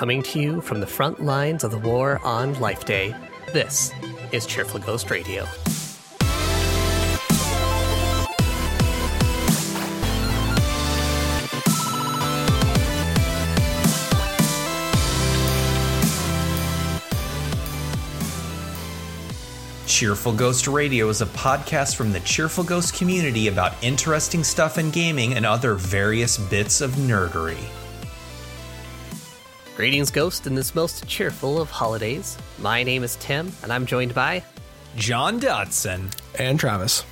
Coming to you from the front lines of the war on Life Day, this is Cheerful Ghost Radio. Cheerful Ghost Radio is a podcast from the Cheerful Ghost community about interesting stuff in gaming and other various bits of nerdery. Greetings, Ghost, in this most cheerful of holidays. My name is Tim, and I'm joined by. John Dodson. And Travis.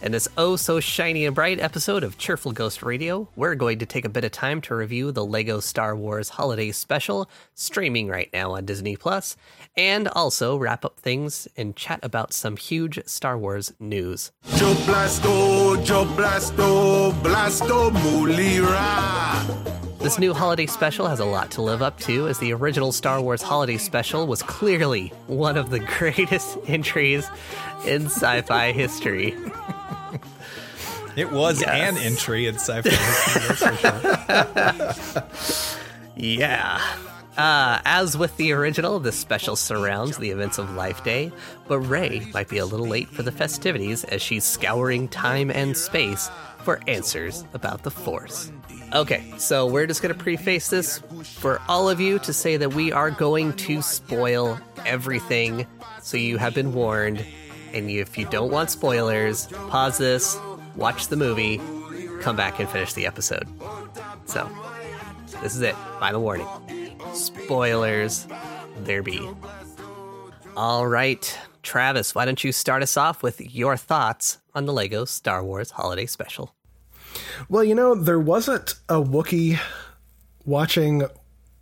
In this oh so shiny and bright episode of Cheerful Ghost Radio, we're going to take a bit of time to review the Lego Star Wars Holiday Special, streaming right now on Disney Plus, and also wrap up things and chat about some huge Star Wars news. Joe Blasto, Joe Blasto, Blasto Mulira. This new holiday special has a lot to live up to, as the original Star Wars holiday special was clearly one of the greatest entries in sci fi history. It was Yes. an entry in sci-fi history, that's for sure. Yeah. Uh, as with the original, this special surrounds the events of Life Day, but Rey might be a little late for the festivities as she's scouring time and space for answers about the Force. Okay, so we're just going to preface this for all of you to say that we are going to spoil everything, so you have been warned. And if you don't want spoilers, pause this, watch the movie, come back and finish the episode. So, this is it. Final warning. Spoilers, there be. All right, Travis, why don't you start us off with your thoughts on the Lego Star Wars Holiday Special? Well, you know, there wasn't a Wookiee watching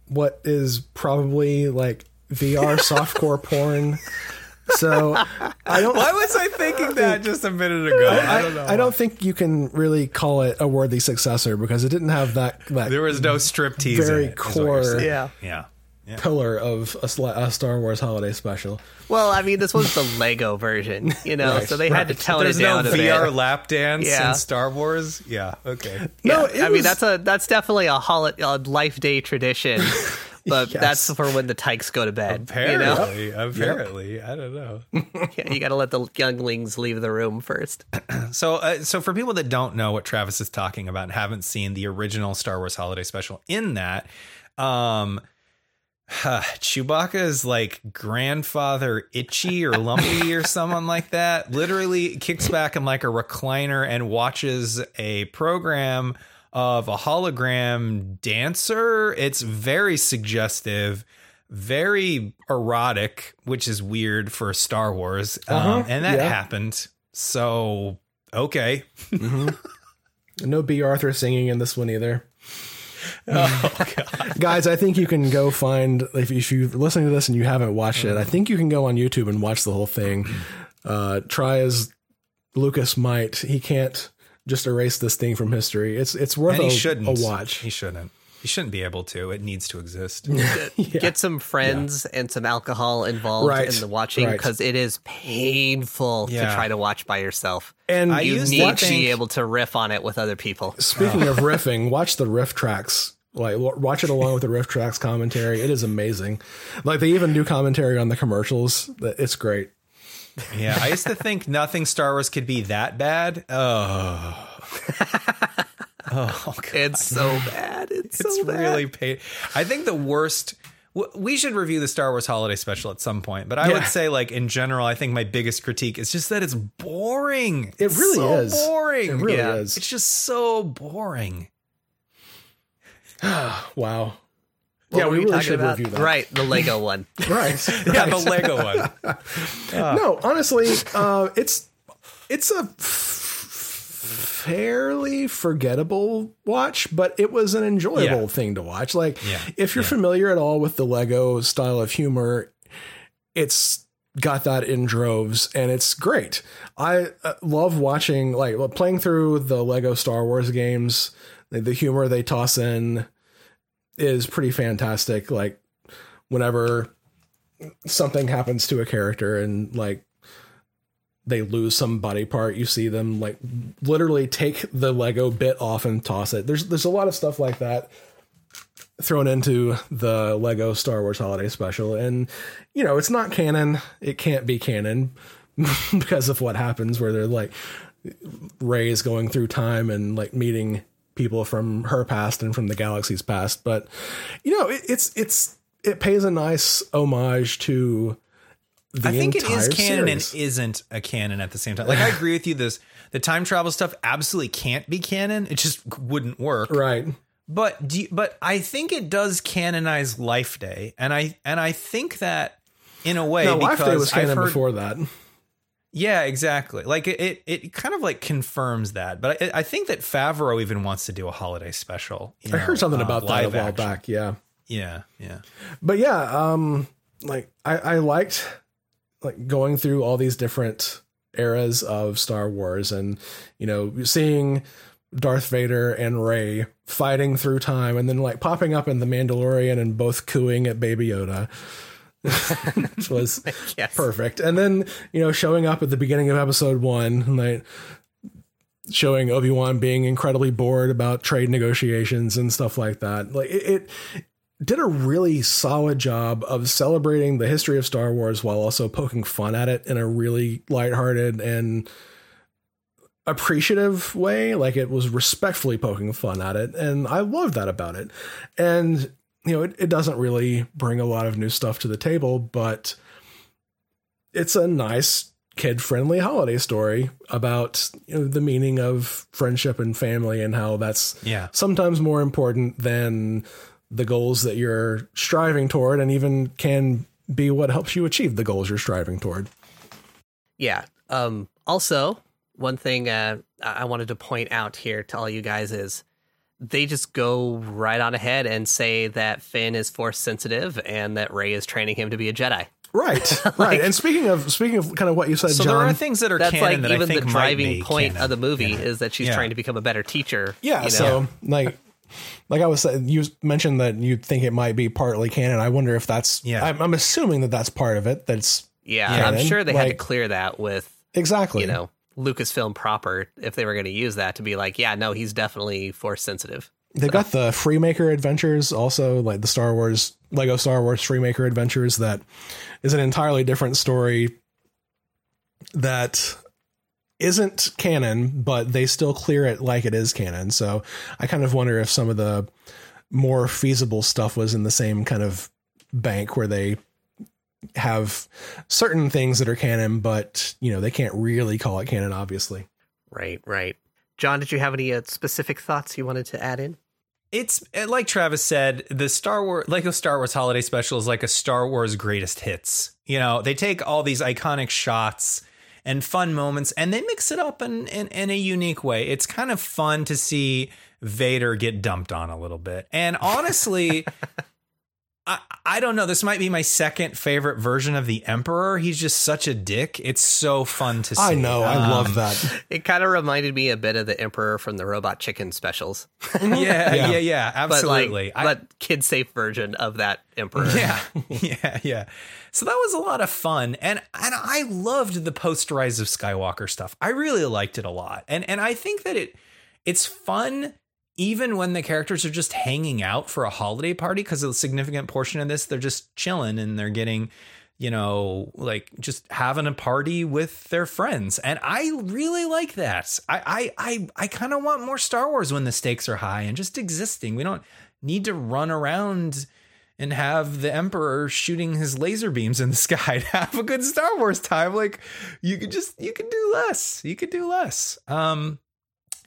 what is probably like VR softcore porn. So I don't. Why was I thinking that just a minute ago? I, don't know. I don't think you can really call it a worthy successor because it didn't have that that There was no strip tease. very in it, is core. Yeah. Yeah. Yeah. pillar of a, a Star Wars holiday special. Well, I mean, this was the Lego version, you know, Right, so they had to tell There's it no down a VR bit. lap dance Yeah. in Star Wars. Yeah. Okay. No, Yeah, it I mean that's a that's definitely a holiday, a life day tradition, but Yes. that's for when the tykes go to bed. You know, Apparently. Apparently. I don't know. yeah, you got to let the younglings leave the room first. So, uh, so for people that don't know what Travis is talking about and haven't seen the original Star Wars Holiday Special, in that, um, Chewbacca's like grandfather Itchy or Lumpy or someone like that literally kicks back in like a recliner and watches a program of a hologram dancer. It's very suggestive, very erotic, which is weird for Star Wars. Um, and that yeah. happened. So, okay. No Bea Arthur singing in this one either. Oh, Guys, I think you can go find if, if you're listening to this and you haven't watched it. I think you can go on YouTube and watch the whole thing. Uh, try as Lucas might, he can't just erase this thing from history. It's it's worth And a, he shouldn't. a watch. He shouldn't. He shouldn't be able to. It needs to exist. Get some friends and some alcohol involved Right, in the watching right. because it is painful to try to watch by yourself. And I You used to need to be able to riff on it with other people. speaking oh. of riffing, watch the RiffTrax. Like watch it along with the RiffTrax commentary. It is amazing. Like they even do commentary on the commercials. It's great. Yeah, I used to think nothing Star Wars could be that bad. Oh, oh, God. It's so bad. It's, it's so bad. really pain. I think the worst. We should review the Star Wars Holiday Special at some point, but I Yeah. would say, like in general, I think my biggest critique is just that it's boring. It It's really so is. boring. It really Yeah. is. It's just so boring. Wow. What yeah, were we really should about? review that. Right, the Lego one. Right. Yeah, the Lego one. No, honestly, uh, it's it's a f- fairly forgettable watch, but it was an enjoyable Yeah. thing to watch. Like, Yeah. if you're Yeah. familiar at all with the Lego style of humor, it's got that in droves and it's great. I uh, love watching like playing through the Lego Star Wars games. The, the humor they toss in is pretty fantastic. Like whenever something happens to a character and like they lose some body part, you see them like literally take the Lego bit off and toss it. There's there's a lot of stuff like that thrown into the Lego Star Wars Holiday Special, and you know it's not canon. It can't be canon because of what happens where they're like Rey is going through time and like meeting people from her past and from the galaxy's past. But you know, it, it's it's it pays a nice homage to. I think it is canon series. and isn't a canon at the same time. Like I agree with you. This the time travel stuff absolutely can't be canon. It just wouldn't work. right. But do you, but I think it does canonize Life Day, and I and I think that in a way Now, because Life Day was canon heard, before that. Yeah, exactly. Like it, it, it kind of like confirms that. But I, I think that Favreau even wants to do a holiday special. I know, heard something uh, about that a while action. back. Yeah. Yeah, yeah. but yeah um like i i liked like going through all these different eras of star wars and you know seeing darth vader and rey fighting through time and then like popping up in the mandalorian and both cooing at baby yoda. Which was Yes. perfect. And then you know showing up at the beginning of episode one and like showing obi-wan being incredibly bored about trade negotiations and stuff like that. Like it, it did a really solid job of celebrating the history of Star Wars while also poking fun at it in a really lighthearted and appreciative way. Like it was respectfully poking fun at it. And I love that about it. And, you know, it, it doesn't really bring a lot of new stuff to the table, but it's a nice kid friendly holiday story about you know, the meaning of friendship and family and how that's Yeah. sometimes more important than the goals that you're striving toward and even can be what helps you achieve the goals you're striving toward. Yeah. Um, also, one thing uh, I I wanted to point out here to all you guys is they just go right on ahead and say that Finn is force sensitive and that Rey is training him to be a Jedi. Right. right. And speaking of speaking of kind of what you said, So John. there are things that are That's canon like that even the think might driving point canon. of the movie Yeah. is that she's Yeah. trying to become a better teacher. yeah, you know? so like like I was saying, you mentioned that you think it might be partly canon. I wonder if that's Yeah. I'm, I'm assuming that that's part of it. That's yeah, Yeah. I'm sure they had to clear that with exactly you know Lucasfilm proper if they were going to use that to be like, yeah, no, he's definitely force sensitive. They've got the Freemaker Adventures, also like the Star Wars Lego Star Wars Freemaker Adventures. That is an entirely different story that isn't canon, but they still clear it like it is canon. So I kind of wonder if some of the more feasible stuff was in the same kind of bank where they have certain things that are canon, but you know they can't really call it canon, obviously. Right, right. John, did you have any uh, specific thoughts you wanted to add in? It's uh, like Travis said, the Star Wars Lego Star Wars Holiday Special is like a Star Wars greatest hits. You know, they take all these iconic shots and fun moments and they mix it up in, in, in a unique way. It's kind of fun to see Vader get dumped on a little bit. And honestly, I, I don't know. This might be my second favorite version of the Emperor. He's just such a dick. It's so fun to see. I know, I Um, love that. It kind of reminded me a bit of the Emperor from the Robot Chicken specials, Yeah, Yeah. yeah, yeah, absolutely. but like, but kid safe version of that Emperor. Yeah, yeah, yeah. So that was a lot of fun, and and I loved the post Rise of Skywalker stuff. I really liked it a lot, and and I think that it it's fun even when the characters are just hanging out for a holiday party because a significant portion of this they're just chilling and they're getting you know like just having a party with their friends and i really like that i i i, I kind of want more star wars when the stakes are high and just existing we don't need to run around and have the emperor shooting his laser beams in the sky to have a good Star Wars time. Like you could just you could do less. You could do less. Um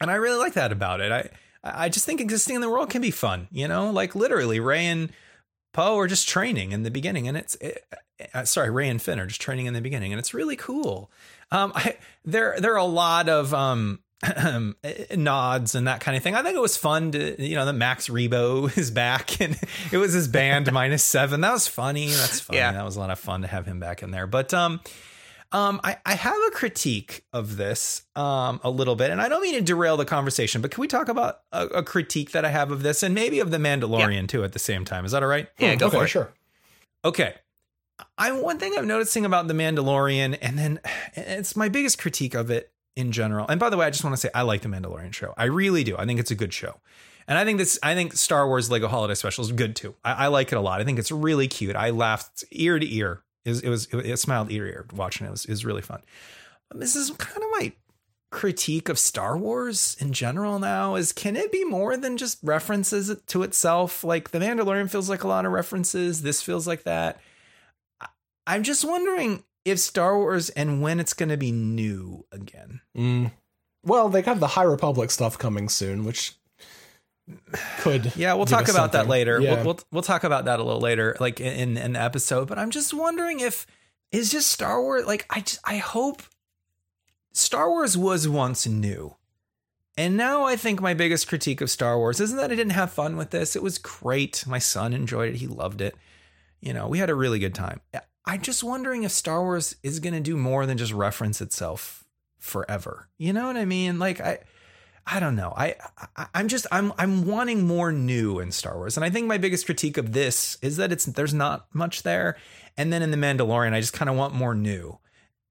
and I really like that about it. I I just think existing in the world can be fun, you know? Like literally Rey and Poe are just training in the beginning and it's it, uh, sorry, Rey and Finn are just training in the beginning and it's really cool. Um I there there are a lot of um nods and that kind of thing. I think it was fun to, you know, that Max Rebo is back and it was his band minus seven. That was funny. That's funny. Yeah. That was a lot of fun to have him back in there. But, um, um, I, I have a critique of this um, a little bit, and I don't mean to derail the conversation, but can we talk about a, a critique that I have of this and maybe of the Mandalorian too at the same time? Is that all right? Yeah, go okay, for it. sure. Okay. I one thing I'm noticing about the Mandalorian, and then it's my biggest critique of it in general. And by the way, I just want to say I like the Mandalorian show. I really do. I think it's a good show. And I think this, I think Star Wars Lego Holiday Special is good too. I, I like it a lot. I think it's really cute. I laughed ear to ear. It was, it was, it smiled ear ear watching it. It was, it was really fun. This is kind of my critique of Star Wars in general now is can it be more than just references to itself? Like The Mandalorian feels like a lot of references. This feels like that. I'm just wondering if Star Wars and when it's going to be new again. Mm. Well, they have the High Republic stuff coming soon, which could. Yeah, we'll talk about that later. Yeah. We'll, we'll we'll talk about that a little later, like in, in an episode. But I'm just wondering if is just Star Wars like I just I hope Star Wars was once new. And now I think my biggest critique of Star Wars isn't that I didn't have fun with this. It was great. My son enjoyed it. He loved it. You know, we had a really good time. I'm just wondering if Star Wars is going to do more than just reference itself forever. You know what I mean? Like I I don't know. I, I I'm just I'm I'm wanting more new in Star Wars. And I think my biggest critique of this is that it's there's not much there. And then in The Mandalorian, I just kind of want more new.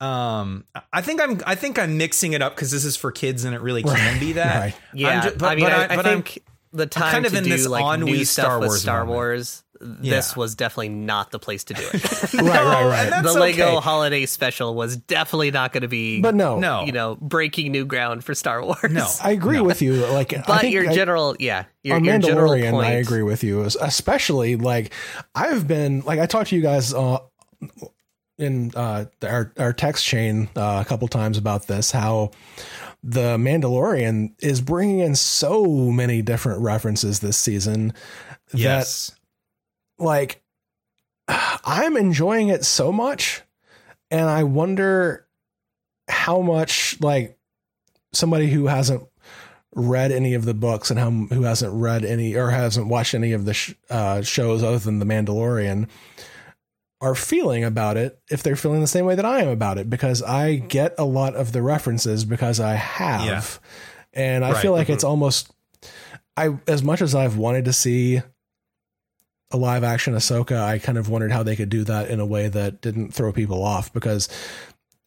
Um, I think I'm I think I'm mixing it up because this is for kids and it really can be that. Right. Yeah, I'm ju- but, I mean, but I, I, I but I'm- think the time kind of to in do this like ennui new stuff Star with Wars Star moment. Wars, this Yeah. was definitely not the place to do it. right, right, right. and the Lego okay. Holiday Special was definitely not going to be, But no, No. you know, breaking new ground for Star Wars. No. I agree with you. Like, I but think your I- general, yeah, your, on your general Mandalorian, point, I agree with you. Especially like I've been like I talked to you guys uh, in uh, our our text chain uh, a couple times about this. How the Mandalorian is bringing in so many different references this season that yes. Like I'm enjoying it so much and I wonder how much like somebody who hasn't read any of the books and how, who hasn't read any or hasn't watched any of the sh- uh, shows other than the Mandalorian are feeling about it if they're feeling the same way that I am about it because I get a lot of the references because I have Yeah. and I Right. feel like it's almost I as much as I've wanted to see a live action Ahsoka, I kind of wondered how they could do that in a way that didn't throw people off because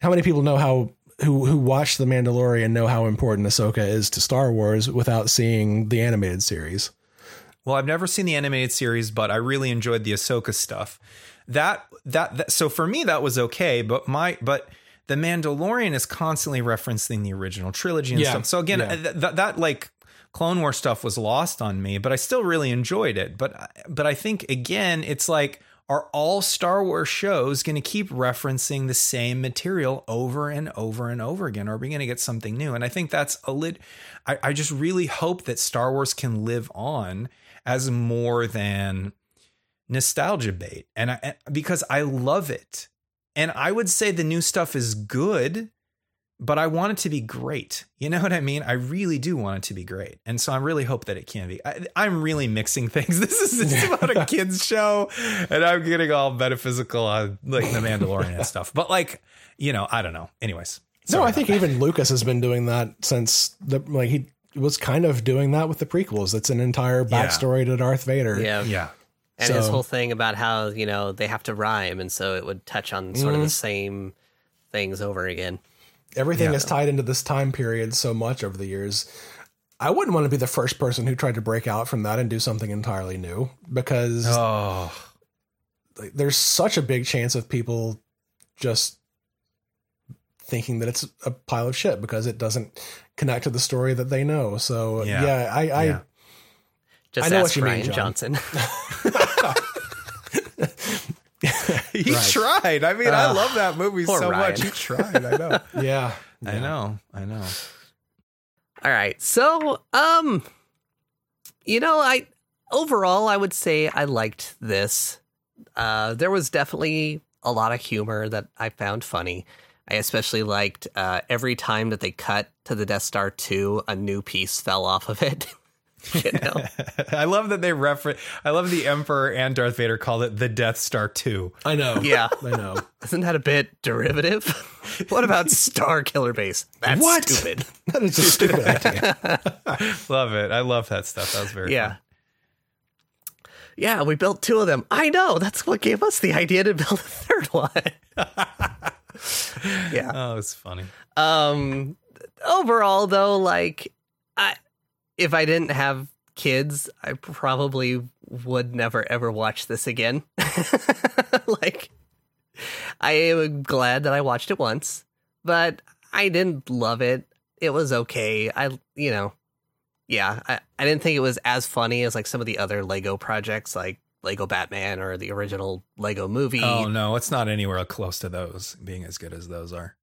how many people know how who who watch The Mandalorian know how important Ahsoka is to Star Wars without seeing the animated series? Well, I've never seen the animated series, but I really enjoyed the Ahsoka stuff. That, that that so for me that was okay, but my but the Mandalorian is constantly referencing the original trilogy and Yeah. stuff. So again, Yeah. Uh, th- that that like Clone War stuff was lost on me, but I still really enjoyed it. But but I think again, it's like are all Star Wars shows going to keep referencing the same material over and over and over again? Or are we going to get something new? And I think that's a lit. I, I just really hope that Star Wars can live on as more than nostalgia bait. And I, because I love it. And I would say the new stuff is good, but I want it to be great. You know what I mean? I really do want it to be great. And so I really hope that it can be. I, I'm really mixing things. This is it's about a kids show, and I'm getting all metaphysical on like the Mandalorian and stuff. But like, you know, I don't know. Anyways. no, I think that. even Lucas has been doing that since the like he was kind of doing that with the prequels. It's an entire Yeah. backstory to Darth Vader. yeah, Yeah. and his whole thing about how you know they have to rhyme, and so it would touch on sort of the Mm-hmm. same things over again. Everything Yeah. is tied into this time period so much over the years. I wouldn't want to be the first person who tried to break out from that and do something entirely new because Oh, there's such a big chance of people just thinking that it's a pile of shit because it doesn't connect to the story that they know. So Yeah. yeah, I, I Yeah. Just I know ask what you mean, John. Johnson. he tried. I mean, I love that movie so Rian. much. He tried. I know. yeah, I know. I know. All right. So, um, you know, I overall I would say I liked this. Uh, there was definitely a lot of humor that I found funny. I especially liked uh, every time that they cut to the Death Star 2, a new piece fell off of it. you know? I love that they reference. I love the Emperor and Darth Vader called it the Death Star Two. I know. Yeah. I know. Isn't that a bit derivative? what about Star Killer Base? That's What? stupid. That is a stupid idea. love it. I love that stuff. That was very Yeah. fun. Yeah, we built two of them. I know. That's what gave us the idea to build a third one. yeah. Oh, it's funny. Um overall though, like I if I didn't have kids, I probably would never ever watch this again. like, I am glad that I watched it once, but I didn't love it. It was okay. I, you know, yeah, I, I didn't think it was as funny as like some of the other Lego projects, like Lego Batman or the original Lego movie. Oh no, it's not anywhere close to those being as good as those are.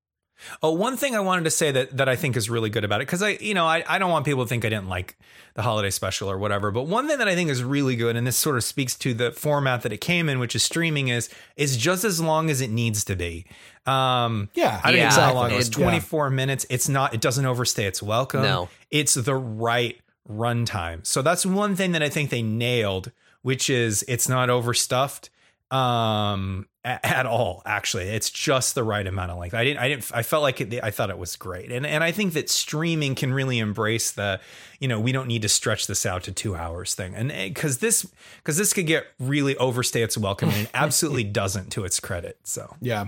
Oh, one thing I wanted to say that that I think is really good about it because I, you know, I, I don't want people to think I didn't like the holiday special or whatever. But one thing that I think is really good, and this sort of speaks to the format that it came in, which is streaming, is is just as long as it needs to be. Um, Yeah, I didn't Yeah, know how long it was. it- Twenty four minutes. It's not. It doesn't overstay its welcome. No. it's the right runtime. So that's one thing that I think they nailed, which is it's not overstuffed um a- at all actually it's just the right amount of length i didn't i didn't i felt like it, i thought it was great and and i think that streaming can really embrace the you know we don't need to stretch this out to two hours thing and because this because this could get really overstay its welcome and it absolutely doesn't to its credit so Yeah.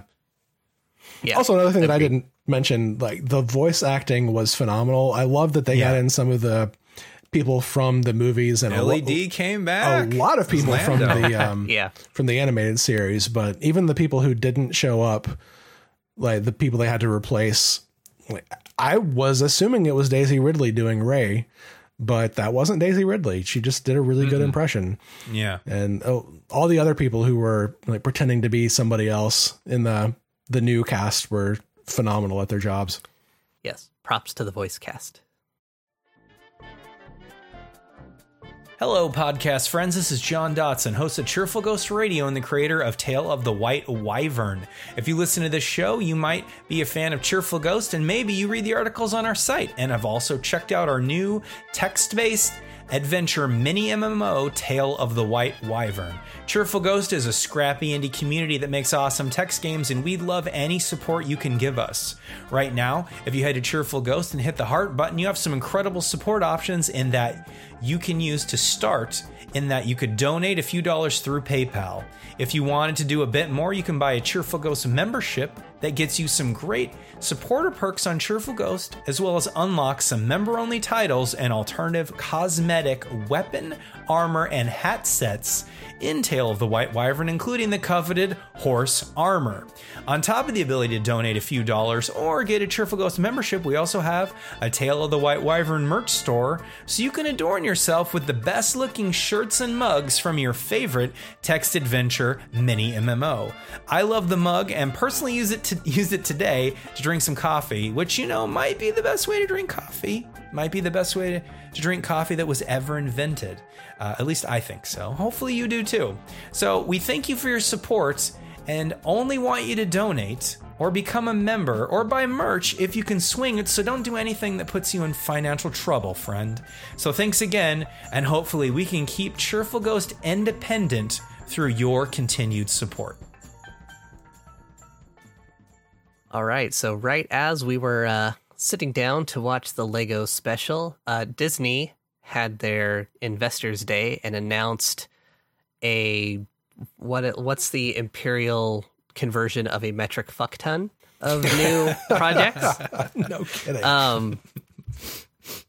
yeah. Also, another thing that I didn't mention, like the voice acting was phenomenal. I love that they Yeah. got in some of the people from the movies and a, lo- led came back a lot of people from the um, yeah. from the animated series, but even the people who didn't show up, like the people they had to replace, like, I was assuming it was Daisy Ridley doing Rey, but that wasn't Daisy Ridley. She just did a really good impression, yeah and oh, all the other people who were like pretending to be somebody else in the the new cast were phenomenal at their jobs. Yes. Props to the voice cast. Hello, podcast friends. This is John Dotson, host of Cheerful Ghost Radio and the creator of Tale of the White Wyvern. If you listen to this show, you might be a fan of Cheerful Ghost and maybe you read the articles on our site and have also checked out our new text based adventure mini MMO Tale of the White Wyvern. Cheerful Ghost is a scrappy indie community that makes awesome text games, and we'd love any support you can give us. Right now, if you head to Cheerful Ghost and hit the heart button, you have some incredible support options in that you can use to start in that you could donate a few dollars through PayPal. If you wanted to do a bit more, you can buy a Cheerful Ghost membership that gets you some great supporter perks on Cheerful Ghost, as well as unlock some member only titles and alternative cosmetic weapon, armor, and hat sets in Tale of the White Wyvern, including the coveted horse armor. On top of the ability to donate a few dollars or get a Cheerful Ghost membership, we also have a Tale of the White Wyvern merch store, so you can adorn yourself with the best looking shirts and mugs from your favorite text adventure mini MMO. I love the mug and personally use it to use it today to drink some coffee, which you know might be the best way to drink coffee. Might be the best way to, drink coffee that was ever invented. Uh, at least I think so. Hopefully you do too. So we thank you for your support and only want you to donate or become a member or buy merch if you can swing it. So don't do anything that puts you in financial trouble, friend. So thanks again, and hopefully we can keep Cheerful Ghost independent through your continued support. All right. So, right as we were uh, sitting down to watch the Lego special, uh, Disney had their Investors Day and announced a what? it- What's the imperial conversion of a metric fuck ton of new projects? no kidding. Um.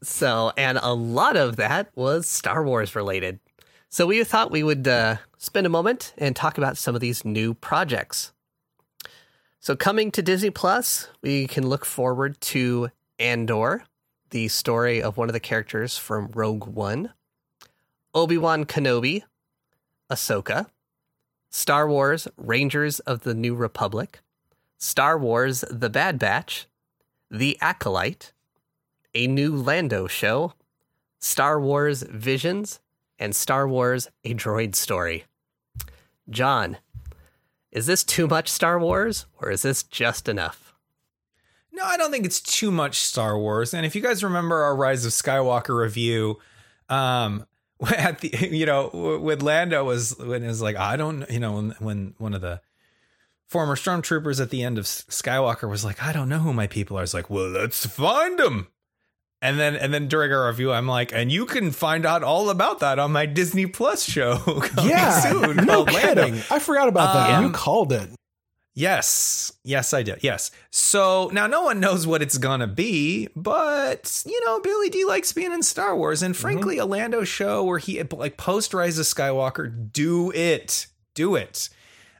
So, and a lot of that was Star Wars related. So we thought we would uh, spend a moment and talk about some of these new projects. So coming to Disney Plus, we can look forward to Andor, the story of one of the characters from Rogue One, Obi Wan Kenobi, Ahsoka, Star Wars Rangers of the New Republic, Star Wars The Bad Batch, The Acolyte, a new Lando show, Star Wars Visions, and Star Wars A Droid Story. John, is this too much Star Wars or is this just enough? No, I don't think it's too much Star Wars. And if you guys remember our Rise of Skywalker review, um, at the you know with Lando was when it was like I don't you know when, when one of the former stormtroopers at the end of Skywalker was like I don't know who my people are. I was like, well, let's find them. And then and then during our review, I'm like, and you can find out all about that on my Disney Plus show. coming yeah, soon no Lando. kidding. I forgot about that. Um, you called it. Yes. Yes, I did. Yes. So now no one knows what it's going to be, but, you know, Billy Dee likes being in Star Wars. And frankly, a Lando show where he, like, post Rise of Skywalker, do it. Do it.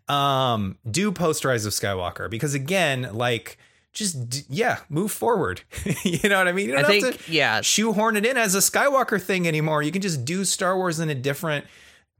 Um, do post Rise of Skywalker. Because again, like, just, d- yeah, move forward. you know what I mean? You don't I have think, to yeah, shoehorn it in as a Skywalker thing anymore. You can just do Star Wars in a different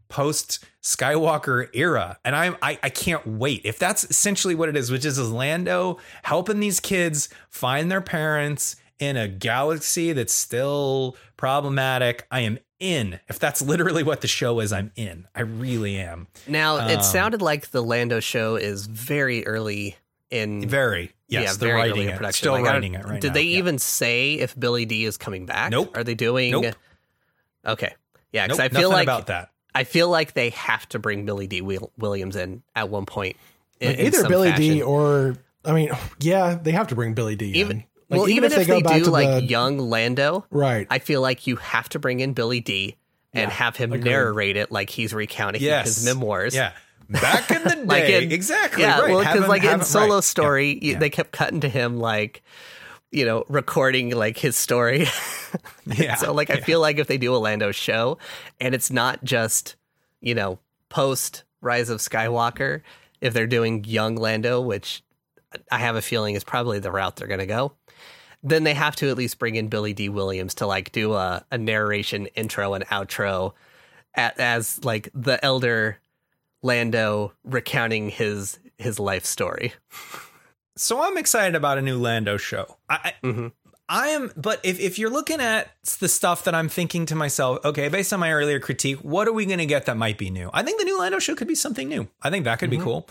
post Skywalker era. And I'm I, I can't wait. If that's essentially what it is, which is Lando helping these kids find their parents in a galaxy that's still problematic, I am in. If that's literally what the show is, I'm in. I really am. Now Um, it sounded like the Lando show is very early in Very. Yes, yeah, they're very writing early it. production. Still Like, writing it right Did now. they Yeah. even say if Billy Dee is coming back? Nope. Are they doing? Nope. Okay. Yeah, because Nope, I feel nothing like about that. I feel like they have to bring Billy Dee Williams in at one point. in- Like either some Billy Dee or I mean, yeah, they have to bring Billy Dee. even in. Like, well, even, if they, go back do to like the- young Lando, right, I feel like you have to bring in Billy Dee. And Yeah, have him agreed. narrate it like he's recounting Yes. his memoirs. Yeah. Back in the day. like in exactly. Yeah, right. well, because like in Solo right. Story, Yeah. they kept cutting to him like, you know, recording like his story. Yeah. so like, I Yeah. feel like if they do a Lando show, and it's not just, you know, post Rise of Skywalker, if they're doing young Lando, which I have a feeling is probably the route they're going to go. Then they have to at least bring in Billy Dee Williams to like do a, a narration intro and outro at, as like the elder Lando recounting his his life story. So I'm excited about a new Lando show. I, I, Mhm. I am, but if, if you're looking at the stuff that I'm thinking to myself, okay, based on my earlier critique, what are we going to get that might be new? I think the new Lando show could be something new. I think that could be cool.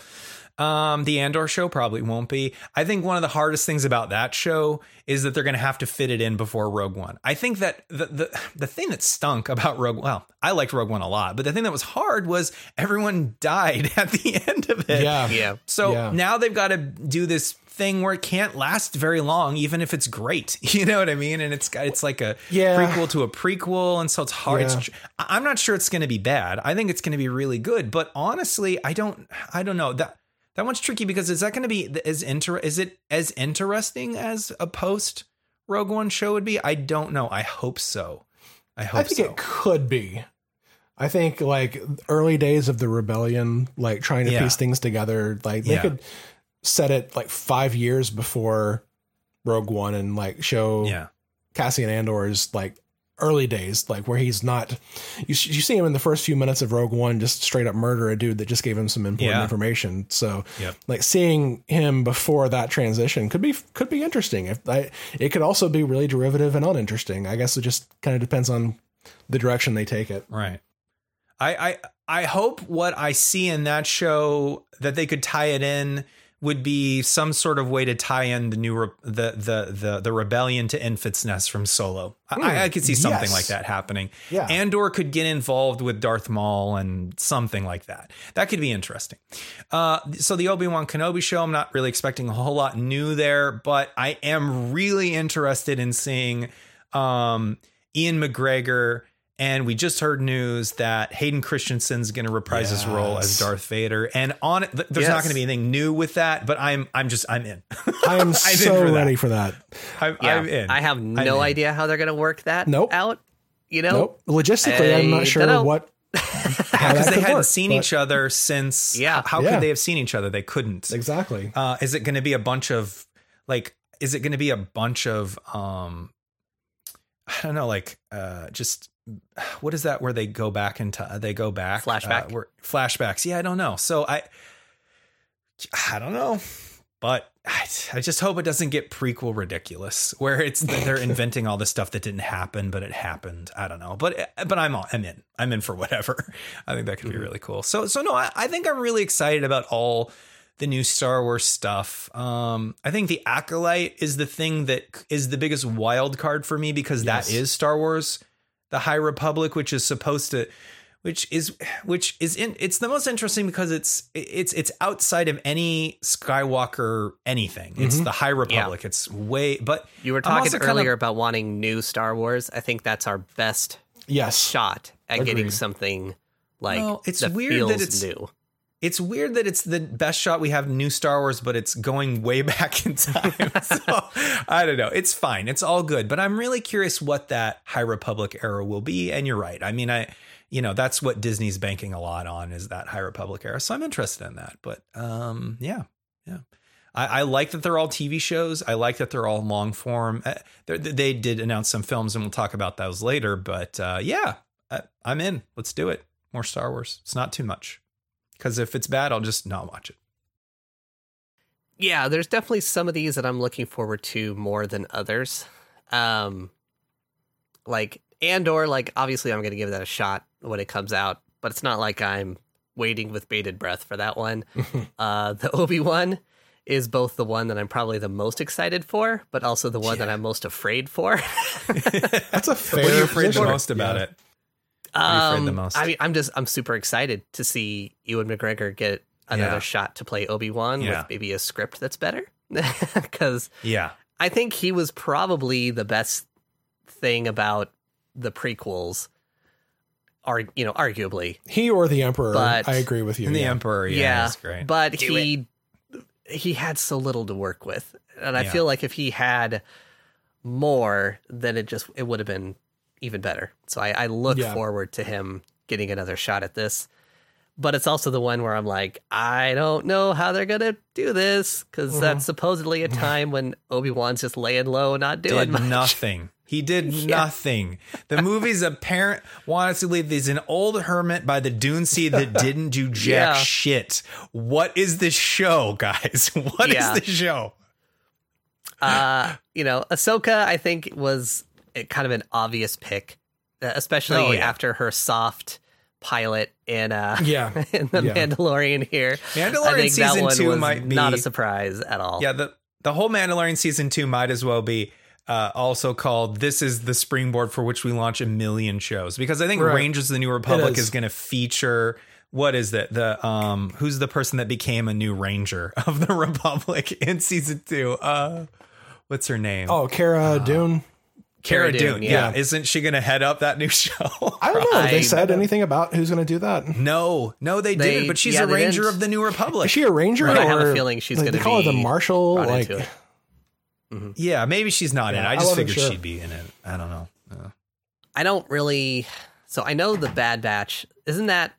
Um, the Andor show probably won't be. I think one of the hardest things about that show is that they're going to have to fit it in before Rogue One. I think that the, the the thing that stunk about Rogue, well, I liked Rogue One a lot, but the thing that was hard was everyone died at the end of it. yeah, Yeah. So Yeah. now they've got to do this thing where it can't last very long, even if it's great. You know what I mean? And it's got it's like a Yeah. prequel to a prequel, and so it's hard. Yeah. It's, I'm not sure it's going to be bad. I think it's going to be really good. But honestly, I don't. I don't know that that one's tricky because is that going to be as inter? Is it as interesting as a post Rogue One show would be? I don't know. I hope so. I hope I think so. it could be. I think like early days of the rebellion, like trying to Yeah. piece things together, like they Yeah. could set it like five years before Rogue One and like show yeah. Cassian Andor's like early days, like where he's not. You, you see him in the first few minutes of Rogue One, just straight up murder a dude that just gave him some important Yeah. information. So, Yep. like seeing him before that transition could be could be interesting. If I, it could also be really derivative and uninteresting. I guess it just kind of depends on the direction they take it. Right. I, I I hope what I see in that show that they could tie it in would be some sort of way to tie in the new re- the the the the rebellion to Enfys Nest from Solo. I, I could see something yes. like that happening. Yeah. Andor could get involved with Darth Maul and something like that. That could be interesting. Uh, so the Obi Wan Kenobi show, I'm not really expecting a whole lot new there, but I am really interested in seeing um, Ewan McGregor. And we just heard news that Hayden Christensen's going to reprise his role as Darth Vader. And on it, th- there's not going to be anything new with that. But I'm, I'm just, I'm in. I am in so for ready for that. I'm, Yeah, I'm in. I have no idea how they're going to work that Nope. out. You know, Nope. Logistically, I'm not sure dunno. what because they hadn't work, seen but- each other since. Yeah. How Yeah. could they have seen each other? They couldn't. Exactly. Uh, is it going to be a bunch of like? Is it going to be a bunch of um? I don't know, like uh, just what is that where they go back into they go back Flashback? uh, where, flashbacks? Yeah, I don't know. So I, I don't know, but I, I just hope it doesn't get prequel ridiculous where it's they're inventing all this stuff that didn't happen, but it happened. I don't know, but but I'm all, I'm in. I'm in for whatever. I think that could be really cool. So so no, I, I think I'm really excited about all the new Star Wars stuff. Um, I think the Acolyte is the thing that is the biggest wild card for me because that Yes. is Star Wars, the High Republic, which is supposed to, which is which is in. It's the most interesting because it's it's it's outside of any Skywalker anything. It's mm-hmm. the High Republic. It's way, but you were talking kind of- earlier about wanting new Star Wars. I think that's our best Yes. shot at getting something like Well, it's weird that it's- new. It's weird that it's the best shot we have new Star Wars, but it's going way back in time. so I don't know. It's fine. It's all good. But I'm really curious what that High Republic era will be. And you're right. I mean, I you know, that's what Disney's banking a lot on is that High Republic era. So I'm interested in that. But um yeah. Yeah. I, I like that they're all TV shows. I like that they're all long form. Uh, they did announce some films, and we'll talk about those later. But uh, yeah, I, I'm in. Let's do it. More Star Wars. It's not too much because if it's bad, I'll just not watch it. Yeah, there's definitely some of these that I'm looking forward to more than others. Um, like Andor, like obviously I'm going to give that a shot when it comes out, but it's not like I'm waiting with bated breath for that one. uh, the Obi Wan is both the one that I'm probably the most excited for, but also the one yeah. that I'm most afraid for. That's a fair. What are you afraid the most about yeah. it? Um, the most? I mean, I'm just I'm super excited to see Ewan McGregor get another yeah. shot to play Obi Wan yeah. with maybe a script that's better. Because yeah, I think he was probably the best thing about the prequels. Are you know arguably he or the Emperor? But, I agree with you. the yeah. Emperor, yeah, yeah great. But Do he it. he had so little to work with, and I feel like if he had more, then it just it would have been even better. So I, I look yeah. forward to him getting another shot at this. But it's also the one where I'm like, I don't know how they're gonna do this because mm-hmm. that's supposedly a time when Obi Wan's just laying low, not doing nothing. He did yeah. nothing. The movie's apparent wanted to leave. He's an old hermit by the Dune Sea that didn't do jack yeah. shit. What is this show, guys? What yeah. is the show? Uh, you know, Ahsoka, I think was kind of an obvious pick, uh, especially oh, yeah. after her soft pilot in uh yeah in the yeah. Mandalorian here. Mandalorian I think season that one two was might be not a surprise at all. Yeah, the the whole Mandalorian season two might as well be uh, also called "This is the springboard for which we launch a million shows" because I think right. Rangers of the New Republic is, is going to feature what is it the um who's the person that became a new Ranger of the Republic in season two? Uh, what's her name? Oh, Cara uh, Dune. Cara, Dune, Dune yeah. yeah. Isn't she going to head up that new show? I don't know. Have they said anything about who's going to do that? No, no, they, they didn't. But she's yeah, a ranger didn't. of the New Republic. Is she a ranger? Right. I have a feeling she's like, going to be. call her the marshal. Like, mm-hmm. yeah, maybe she's not yeah, in. I just I figured sure. she'd be in it. I don't know. Uh. I don't really. So I know the Bad Batch. Isn't that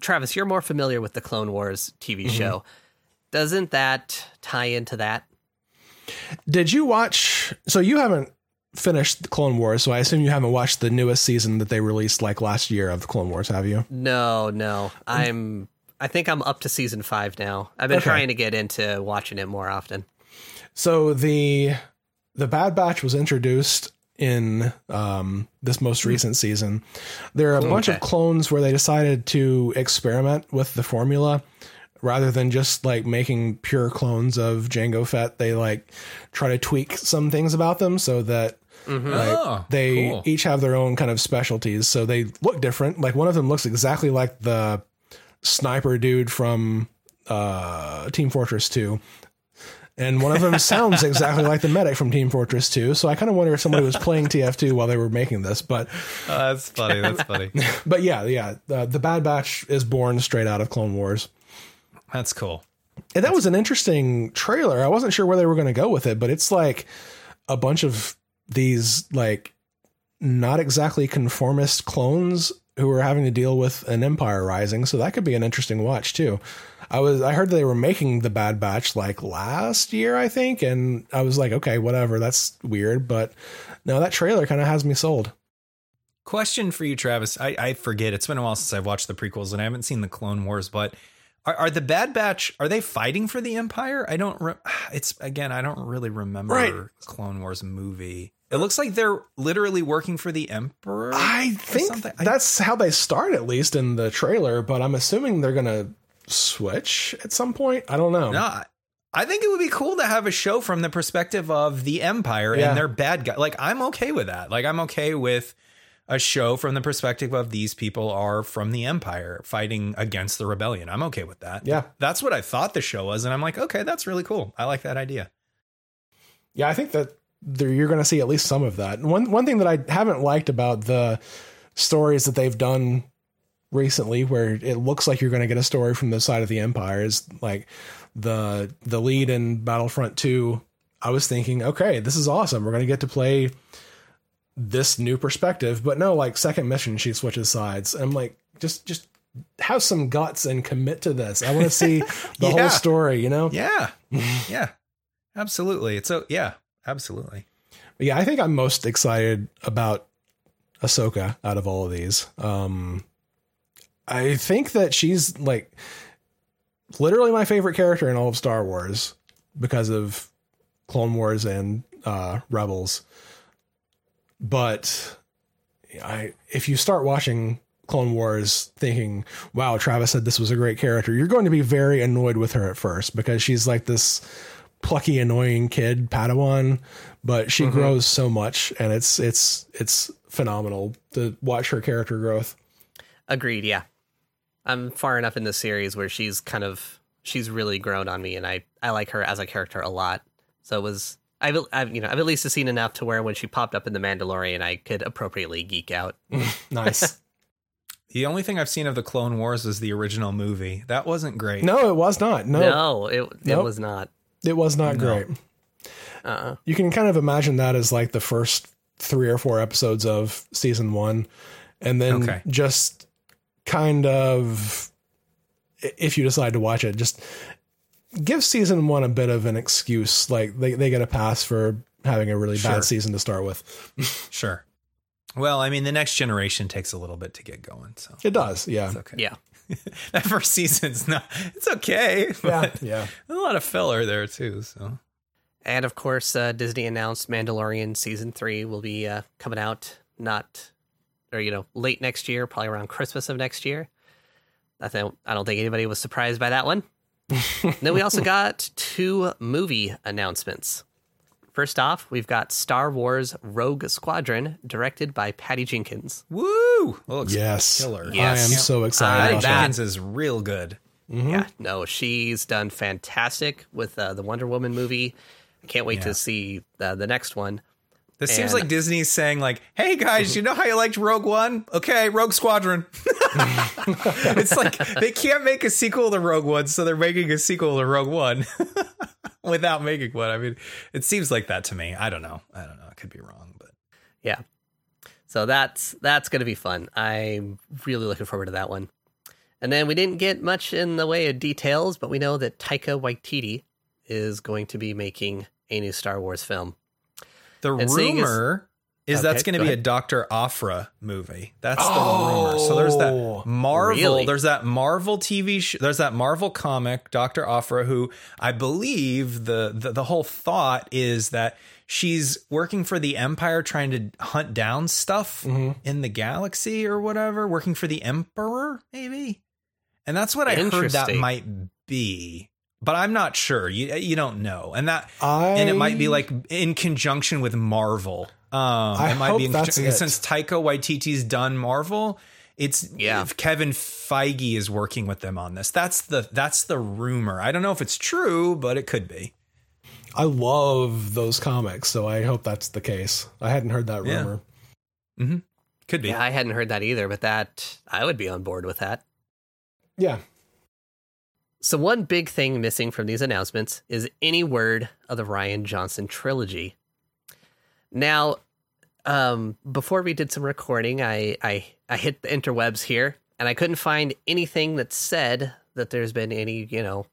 Travis? You're more familiar with the Clone Wars TV mm-hmm. show. Doesn't that tie into that? Did you watch? So you haven't finished the Clone Wars, so I assume you haven't watched the newest season that they released like last year of the Clone Wars, have you? No, no. I'm I think I'm up to season 5 now. I've been okay. trying to get into watching it more often. So the the Bad Batch was introduced in um, this most hmm. recent season. There are a bunch okay. of clones where they decided to experiment with the formula rather than just like making pure clones of Jango Fett. They like try to tweak some things about them so that Mm-hmm. Oh, they cool. each have their own kind of specialties, so they look different. Like one of them looks exactly like the sniper dude from uh, Team Fortress 2. And one of them sounds exactly like the medic from Team Fortress 2. So I kind of wonder if somebody was playing TF2 while they were making this. But oh, that's funny. That's funny. but yeah, yeah. Uh, the Bad Batch is born straight out of Clone Wars. That's cool. And that was an interesting trailer. I wasn't sure where they were going to go with it, but it's like a bunch of these like not exactly conformist clones who are having to deal with an empire rising. So that could be an interesting watch too. I was I heard they were making the Bad Batch like last year, I think, and I was like, okay, whatever, that's weird, but no, that trailer kind of has me sold. Question for you, Travis. I, I forget. It's been a while since I've watched the prequels and I haven't seen the Clone Wars, but are, are the Bad Batch are they fighting for the Empire? I don't. Re- it's again. I don't really remember right. Clone Wars movie. It looks like they're literally working for the Emperor. I think that's how they start, at least in the trailer. But I'm assuming they're gonna switch at some point. I don't know. No, I think it would be cool to have a show from the perspective of the Empire yeah. and their bad guy. Like I'm okay with that. Like I'm okay with a show from the perspective of these people are from the Empire fighting against the rebellion. I'm okay with that. Yeah, that's what I thought the show was, and I'm like, okay, that's really cool. I like that idea. Yeah, I think that there, you're going to see at least some of that. One one thing that I haven't liked about the stories that they've done recently where it looks like you're going to get a story from the side of the empire is like the the lead in Battlefront 2 I was thinking okay this is awesome we're going to get to play this new perspective but no like second mission she switches sides and I'm like just just have some guts and commit to this I want to see the Yeah. whole story you know Yeah. yeah. Absolutely. It's so yeah, absolutely. Yeah, I think I'm most excited about Ahsoka out of all of these. Um, I think that she's like literally my favorite character in all of Star Wars because of Clone Wars and uh, Rebels. But I, if you start watching Clone Wars thinking, wow, Travis said this was a great character, you're going to be very annoyed with her at first because she's like this plucky, annoying kid Padawan, but she mm-hmm. grows so much and it's it's it's phenomenal to watch her character growth. Agreed. Yeah, I'm far enough in the series where she's kind of she's really grown on me, and I I like her as a character a lot. So it was I've, I've you know I've at least seen enough to where when she popped up in the Mandalorian, I could appropriately geek out. Mm, nice. The only thing I've seen of the Clone Wars is the original movie. That wasn't great. no, it was not. No, No, it it Nope. was not. It was not No. great. Uh, You can kind of imagine that as like the first three or four episodes of season one, and then Okay. just kind of, if you decide to watch it, just give season one a bit of an excuse. Like they, they get a pass for having a really Sure. bad season to start with. Sure. Well, I mean, the next generation takes a little bit to get going, so It does, yeah, it's okay. yeah. That first season's not. It's okay. yeah, but yeah. there's a lot of filler there too. So And of course, uh, Disney announced Mandalorian season three will be uh, coming out not, or you know, late next year, probably around Christmas of next year. I think I don't think anybody was surprised by that one. then we also got two movie announcements. First off, we've got Star Wars Rogue Squadron, directed by Patty Jenkins. woo! Looks Yes, killer. Yes. I am so excited. Patty about that. Jenkins is real good. Yeah, no, she's done fantastic with uh, the Wonder Woman movie. I can't wait Yeah. to see uh, the next one. This seems like Disney's saying, like, "Hey guys, you know how you liked Rogue One? Okay, Rogue Squadron." it's like they can't make a sequel to Rogue One, so they're making a sequel to Rogue One without making one. I mean, it seems like that to me. I don't know. I don't know. I could be wrong, but Yeah. So that's that's going to be fun. I'm really looking forward to that one. And then we didn't get much in the way of details, but we know that Taika Waititi is going to be making a new Star Wars film. The And rumor is Okay, that's going to be a. Doctor Aphra movie. That's the rumor. So there's Oh, that Marvel. really? There's that Marvel TV. Sh- there's that Marvel comic, Doctor Aphra, who I believe the, the the whole thought is that she's working for the Empire, trying to hunt down stuff Mhm. in the galaxy or whatever. Working for the Emperor, maybe. And that's what I heard that might be. But I'm not sure. You you don't know, and that I and it might be like in conjunction with Marvel. Um, I it might hope be in that's conjunction- it. since Taika Waititi's done Marvel. It's Yeah. if Kevin Feige is working with them on this. That's the that's the rumor. I don't know if it's true, but it could be. I love those comics, so I hope that's the case. I hadn't heard that Yeah. rumor. Could be. Yeah, I hadn't heard that either, but that I would be on board with that. Yeah. So one big thing missing from these announcements is any word of the Rian Johnson trilogy. Now, um, before we did some recording, I, I I hit the interwebs here, and I couldn't find anything that said that there's been any, you know,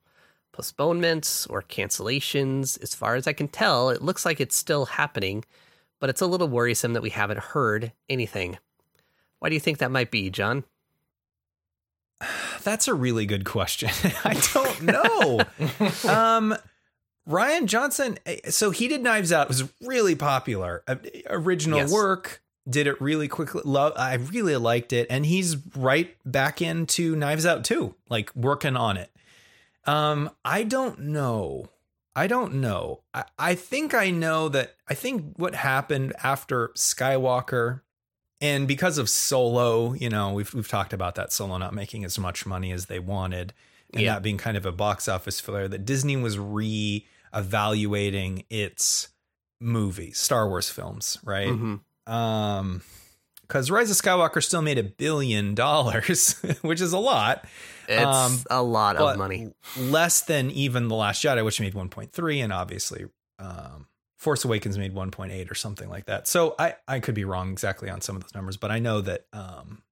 postponements or cancellations. As far as I can tell, it looks like it's still happening, but it's a little worrisome that we haven't heard anything. Why do you think that might be, John? That's a really good question. I don't know. um, Rian Johnson. So he did Knives Out. It was really popular. Uh, Original Yes. work. Did it really quickly. Love. I really liked it, and he's right back into Knives Out too. Like working on it. Um, I don't know. I don't know. I, I think I know that. I think what happened after Skywalker and because of Solo, you know, we've we've talked about that Solo not making as much money as they wanted, and Yeah. that being kind of a box office failure That Disney was re-evaluating its movies, Star Wars films, right? Mhm. Um, because Rise of Skywalker still made a billion dollars, which is a lot. It's Um, a lot of money. less than even The Last Jedi, which made 1.3, and obviously um, Force Awakens made 1.8 or something like that. So I, I could be wrong exactly on some of those numbers, but I know that um,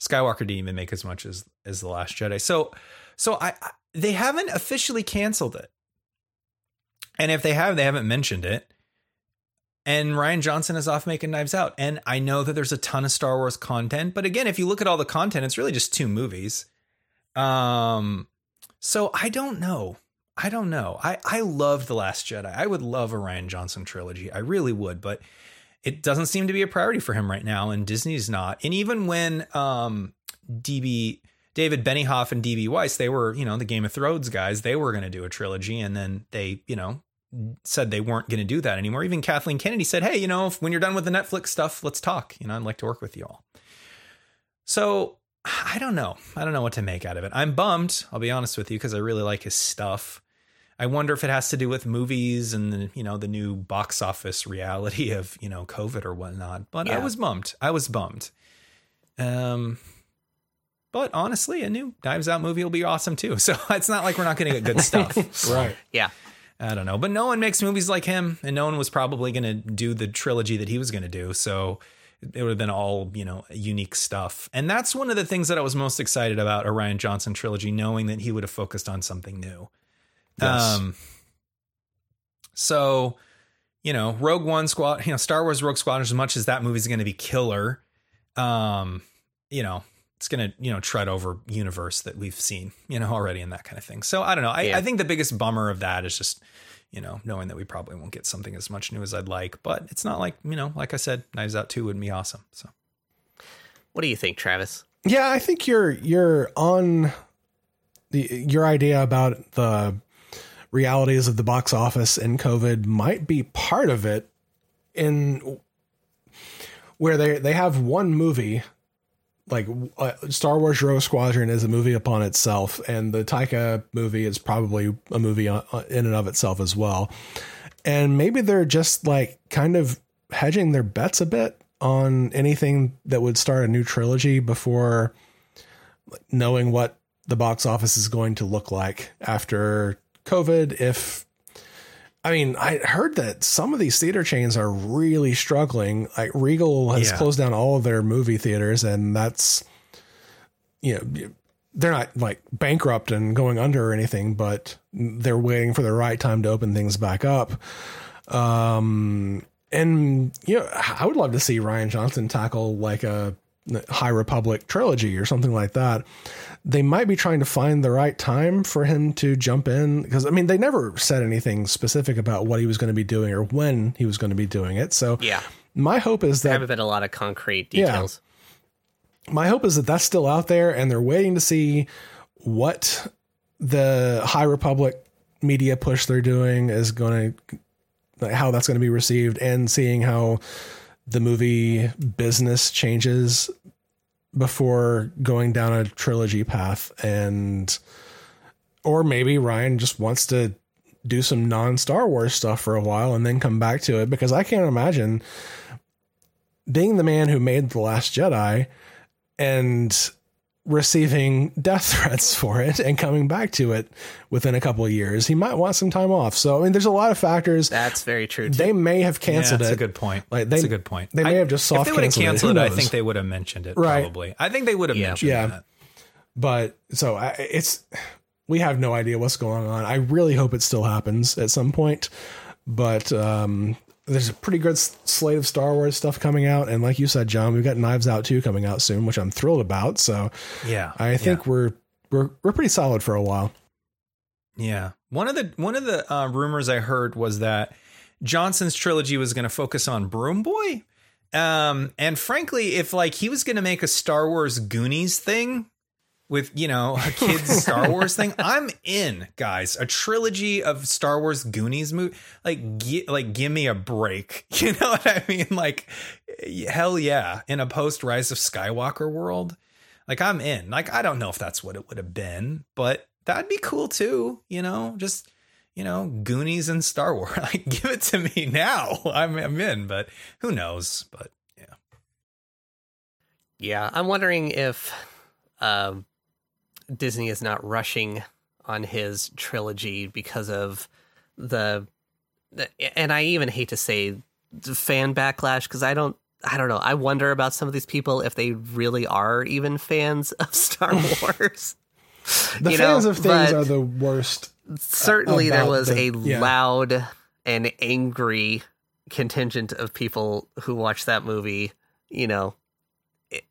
Skywalker didn't even make as much as as The Last Jedi. So so I, I they haven't officially canceled it, and if they have, they haven't mentioned it. And Rian Johnson is off making Knives Out, and I know that there's a ton of Star Wars content, but again, if you look at all the content, it's really just two movies. Um, so I don't know. I don't know. I I loved the Last Jedi. I would love a Rian Johnson trilogy. I really would, but it doesn't seem to be a priority for him right now, and Disney's not. And even when um DB David Benioff and DB Weiss, they were you know the Game of Thrones guys. They were going to do a trilogy, and then they you know said they weren't going to do that anymore. Even Kathleen Kennedy said, "Hey, you know, if, when you're done with the Netflix stuff, let's talk. You know, I'd like to work with you all." So I don't know. I don't know what to make out of it. I'm bummed. I'll be honest with you because I really like his stuff. I wonder if it has to do with movies and the, you know the new box office reality of you know COVID or whatnot. But I was bummed. I was bummed. Um, but honestly, a new Knives Out movie will be awesome too. So it's not like we're not going to get good stuff. Right. Yeah. I don't know, but no one makes movies like him, and no one was probably going to do the trilogy that he was going to do. So it would have been all you know unique stuff, and that's one of the things that I was most excited about a Rian Johnson trilogy, knowing that he would have focused on something new. Yes. Um, so you know, Rogue One Squad, you know, Star Wars Rogue Squadron, as much as that movie's going to be killer, um, you know, it's going to, you know, tread over universe that we've seen, you know, already and that kind of thing. So I don't know. I, Yeah. I think the biggest bummer of that is just, you know, knowing that we probably won't get something as much new as I'd like, but it's not like, you know, like I said, Knives Out 2 would be awesome. So What do you think, Travis? Yeah, I think you're you're on the your idea about the realities of the box office and COVID might be part of it in where they they have one movie like uh, Star Wars Rogue Squadron is a movie upon itself and the Taika movie is probably a movie on- on- in and of itself as well. And maybe they're just like kind of hedging their bets a bit on anything that would start a new trilogy before knowing what the box office is going to look like after COVID. If I mean, I heard that some of these theater chains are really struggling. Like Regal has Yeah. closed down all of their movie theaters, and that's you know they're not like bankrupt and going under or anything, but they're waiting for the right time to open things back up. Um, and you know, I would love to see Rian Johnson tackle like a High Republic trilogy or something like that. They might be trying to find the right time for him to jump in because I mean they never said anything specific about what he was going to be doing or when he was going to be doing it. So Yeah. my hope is There that haven't been a lot of concrete Yeah. details. my hope is that that's still out there and they're waiting to see what the High Republic media push they're doing is going to like how that's going to be received and seeing how the movie business changes before going down a trilogy path and or maybe Rian just wants to do some non-Star Wars stuff for a while and then come back to it because I can't imagine being the man who made The Last Jedi and receiving death threats for it and coming back to it within a couple of years. He might want some time off. So I mean there's a lot of factors. That's very true. Too. They may have yeah, canceled that's it. a good point. Like, they- that's a good point. they may I- have just soft If they would have canceled it. canceled it, I think they would have mentioned it. Right. Probably. I think they would have Yeah. mentioned Yeah. that. but so I, it's we have no idea what's going on. I really hope it still happens at some point, but um, there's a pretty good slate of Star Wars stuff coming out, and like you said, John, we've got Knives Out two coming out soon, which I'm thrilled about. So Yeah. I think we're we're we're pretty solid for a while. Yeah. One of the one of the uh, rumors I heard was that Johnson's trilogy was going to focus on Broom Boy. Um, and frankly, if like he was going to make a Star Wars Goonies thing with you know a kids Star Wars thing, I'm in, guys. A trilogy of Star Wars Goonies movie, like gi- like give me a break. You know what I mean? Like hell yeah, in a post Rise of Skywalker world, like I'm in. Like I don't know if that's what it would have been, but that'd be cool too. You know, just you know, Goonies and Star Wars. Like, give it to me now. I'm, I'm in, but who knows? But Yeah, yeah. I'm wondering if um, Disney is not rushing on his trilogy because of the, the and I even hate to say the fan backlash because I don't I don't know. I wonder about some of these people if they really are even fans of Star Wars. The You fans know, of things are the worst. Uh, certainly there was the- a yeah. loud and angry contingent of people who watched that movie, you know.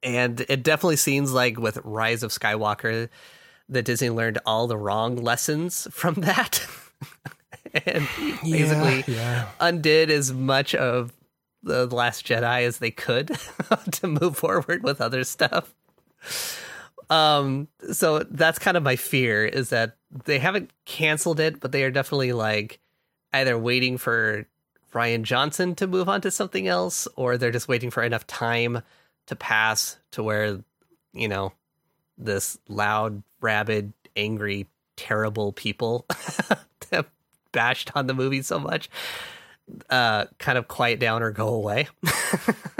And it definitely seems like with Rise of Skywalker that Disney learned all the wrong lessons from that. and basically yeah. undid as much of the Last Jedi as they could to move forward with other stuff. Um, so that's kind of my fear is that they haven't canceled it, but they are definitely like either waiting for Rian Johnson to move on to something else, or they're just waiting for enough time to pass to where, you know, this loud, rabid, angry, terrible people that bashed on the movie so much uh, kind of quiet down or go away.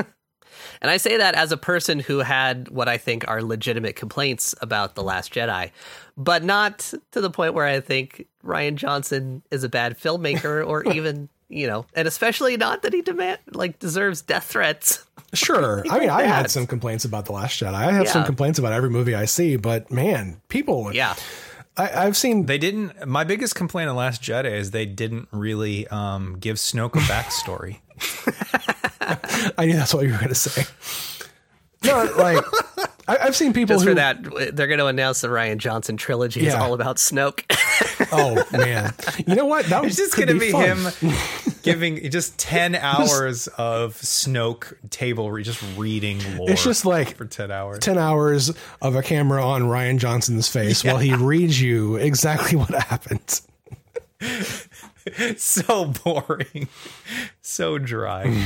and I say that as a person who had what I think are legitimate complaints about The Last Jedi, but not to the point where I think Rian Johnson is a bad filmmaker or even, you know, and especially not that he demand like deserves death threats. Sure. I mean, I had some complaints about The Last Jedi. I have some complaints about every movie I see, but man, people. Yeah. I, I've seen. They didn't. My biggest complaint on Last Jedi is they didn't really um, give Snoke a backstory. I knew that's what you were going to say. No, like I, I've seen people Just who. for that, they're going to announce the Rian Johnson trilogy is all about Snoke. Oh man, you know what? That was just going to be, fun. him giving just ten hours of Snoke table, re- just reading lore. It's just like for ten hours. 10 hours of a camera on Rian Johnson's face while he reads you exactly what happened. so boring, so dry.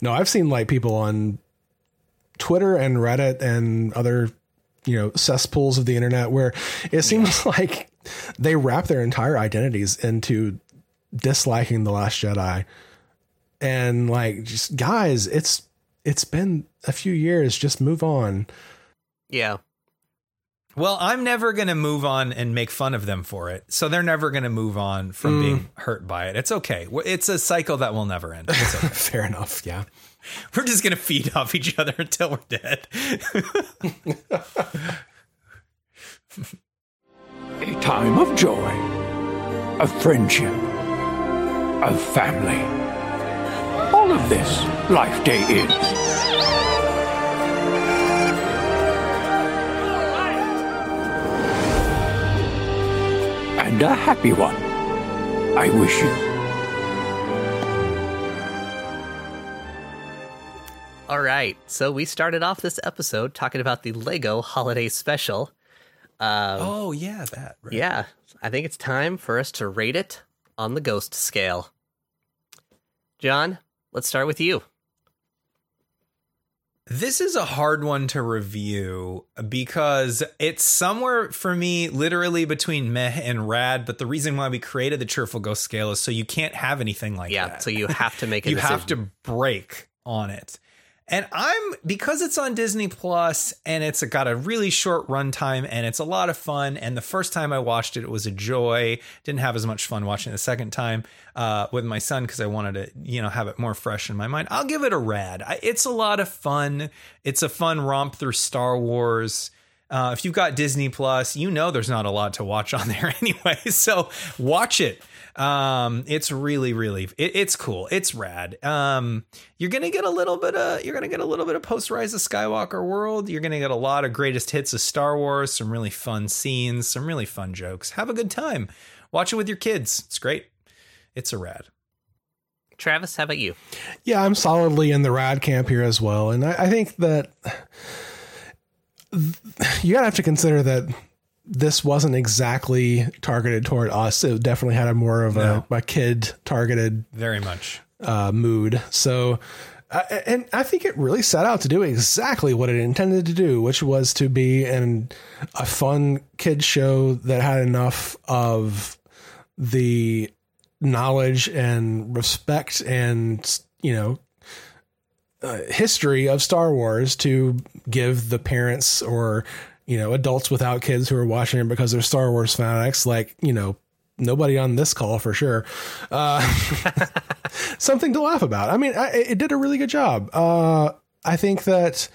No, I've seen like people on Twitter and Reddit and other, you know, cesspools of the internet where it seems like they wrap their entire identities into disliking The Last Jedi. And like just guys, it's it's been a few years, just move on. yeah. Well, I'm never going to move on and make fun of them for it. So they're never going to move on from hmm. being hurt by it. It's okay. It's a cycle that will never end. It's okay. Fair enough, yeah. we're just to feed off each other until we're dead. A time of joy, of friendship, of family. All of this Life Day is. And a happy one. I wish you. All right. So we started off this episode talking about the Lego Holiday Special. Um, oh, yeah, that. Right. Yeah, I think it's time for us to rate it on the ghost scale. John, let's start with you. This is a hard one to review because it's somewhere for me, literally between meh and rad. But the reason why we created the cheerful ghost scale is so you can't have anything like Yeah, that. so you have to make a you decision. have to break on it. And I'm because it's on Disney Plus and it's got a really short runtime and it's a lot of fun. And the first time I watched it, it was a joy. Didn't have as much fun watching it the second time uh, with my son because I wanted to, you know, have it more fresh in my mind. I'll give it a rad. I, it's a lot of fun. It's a fun romp through Star Wars. Uh, if you've got Disney Plus, you know there's not a lot to watch on there anyway. So watch it. Um, it's really, really, it, it's cool. It's rad. Um, you're gonna get a little bit of, you're gonna get a little bit of post Rise of Skywalker world. You're gonna get a lot of greatest hits of Star Wars, some really fun scenes, some really fun jokes. Have a good time. Watch it with your kids. It's great. It's a rad. Travis, how about you? Yeah, I'm solidly in the rad camp here as well. And I, I think that you gotta have to consider that this wasn't exactly targeted toward us. It definitely had a more of a, a kid targeted Very much. uh, mood. So, uh, and I think it really set out to do exactly what it intended to do, which was to be an a fun kid show that had enough of the knowledge and respect and you know uh, history of Star Wars to give the parents or you know adults without kids who are watching it because they're Star Wars fanatics, like you know nobody on this call for sure, uh, something to laugh about. I mean, I, it did a really good job. Uh, I think that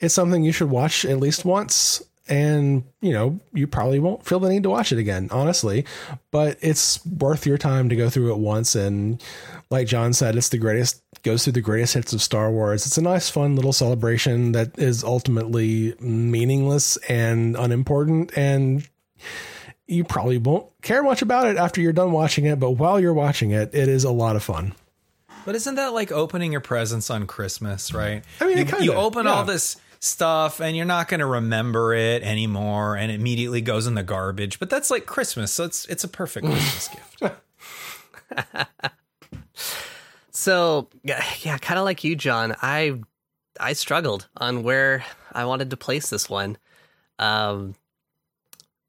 it's something you should watch at least once and you know you probably won't feel the need to watch it again honestly but it's worth your time to go through it once and like john said it's the greatest goes through the greatest hits of star wars it's a nice fun little celebration that is ultimately meaningless and unimportant and you probably won't care much about it after you're done watching it but while you're watching it it is a lot of fun But isn't that like opening your presents on Christmas, right? I mean, you, kinda, you open yeah. all this stuff and you're not going to remember it anymore and it immediately goes in the garbage. But that's like Christmas, so it's it's a perfect Christmas gift. So yeah, kind of like you, John. I I struggled on where I wanted to place this one. Um,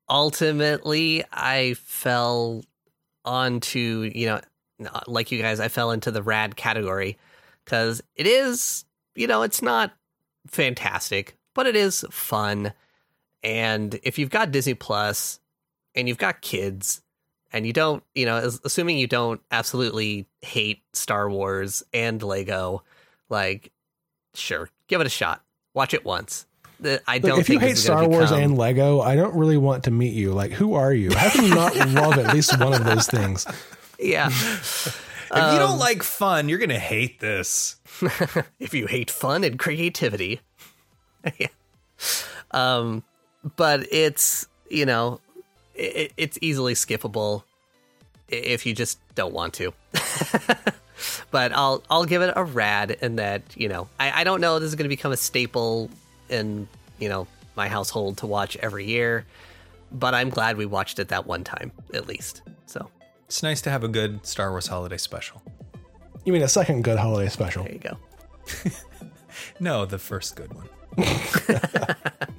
ultimately, I fell onto you know, like you guys, I fell into the rad category because it is you know, it's not fantastic, but it is fun. And if you've got Disney Plus and you've got kids and you don't, you know, assuming you don't absolutely hate Star Wars and Lego, like, sure, give it a shot. Watch it once. The- I don't if you hate this is gonna Star Wars and Lego, I don't really want to meet you. Like, who are you? How can you not love at least one of those things? yeah. if you don't like fun, you're going to hate this. if you hate fun and creativity. Yeah. Um, but it's you know, it, it's easily skippable if you just don't want to. but I'll I'll give it a rad in that you know I, I don't know this is going to become a staple in you know my household to watch every year, but I'm glad we watched it that one time at least. So It's nice to have a good Star Wars holiday special. You mean a second good holiday special? there you go. No, the first good one.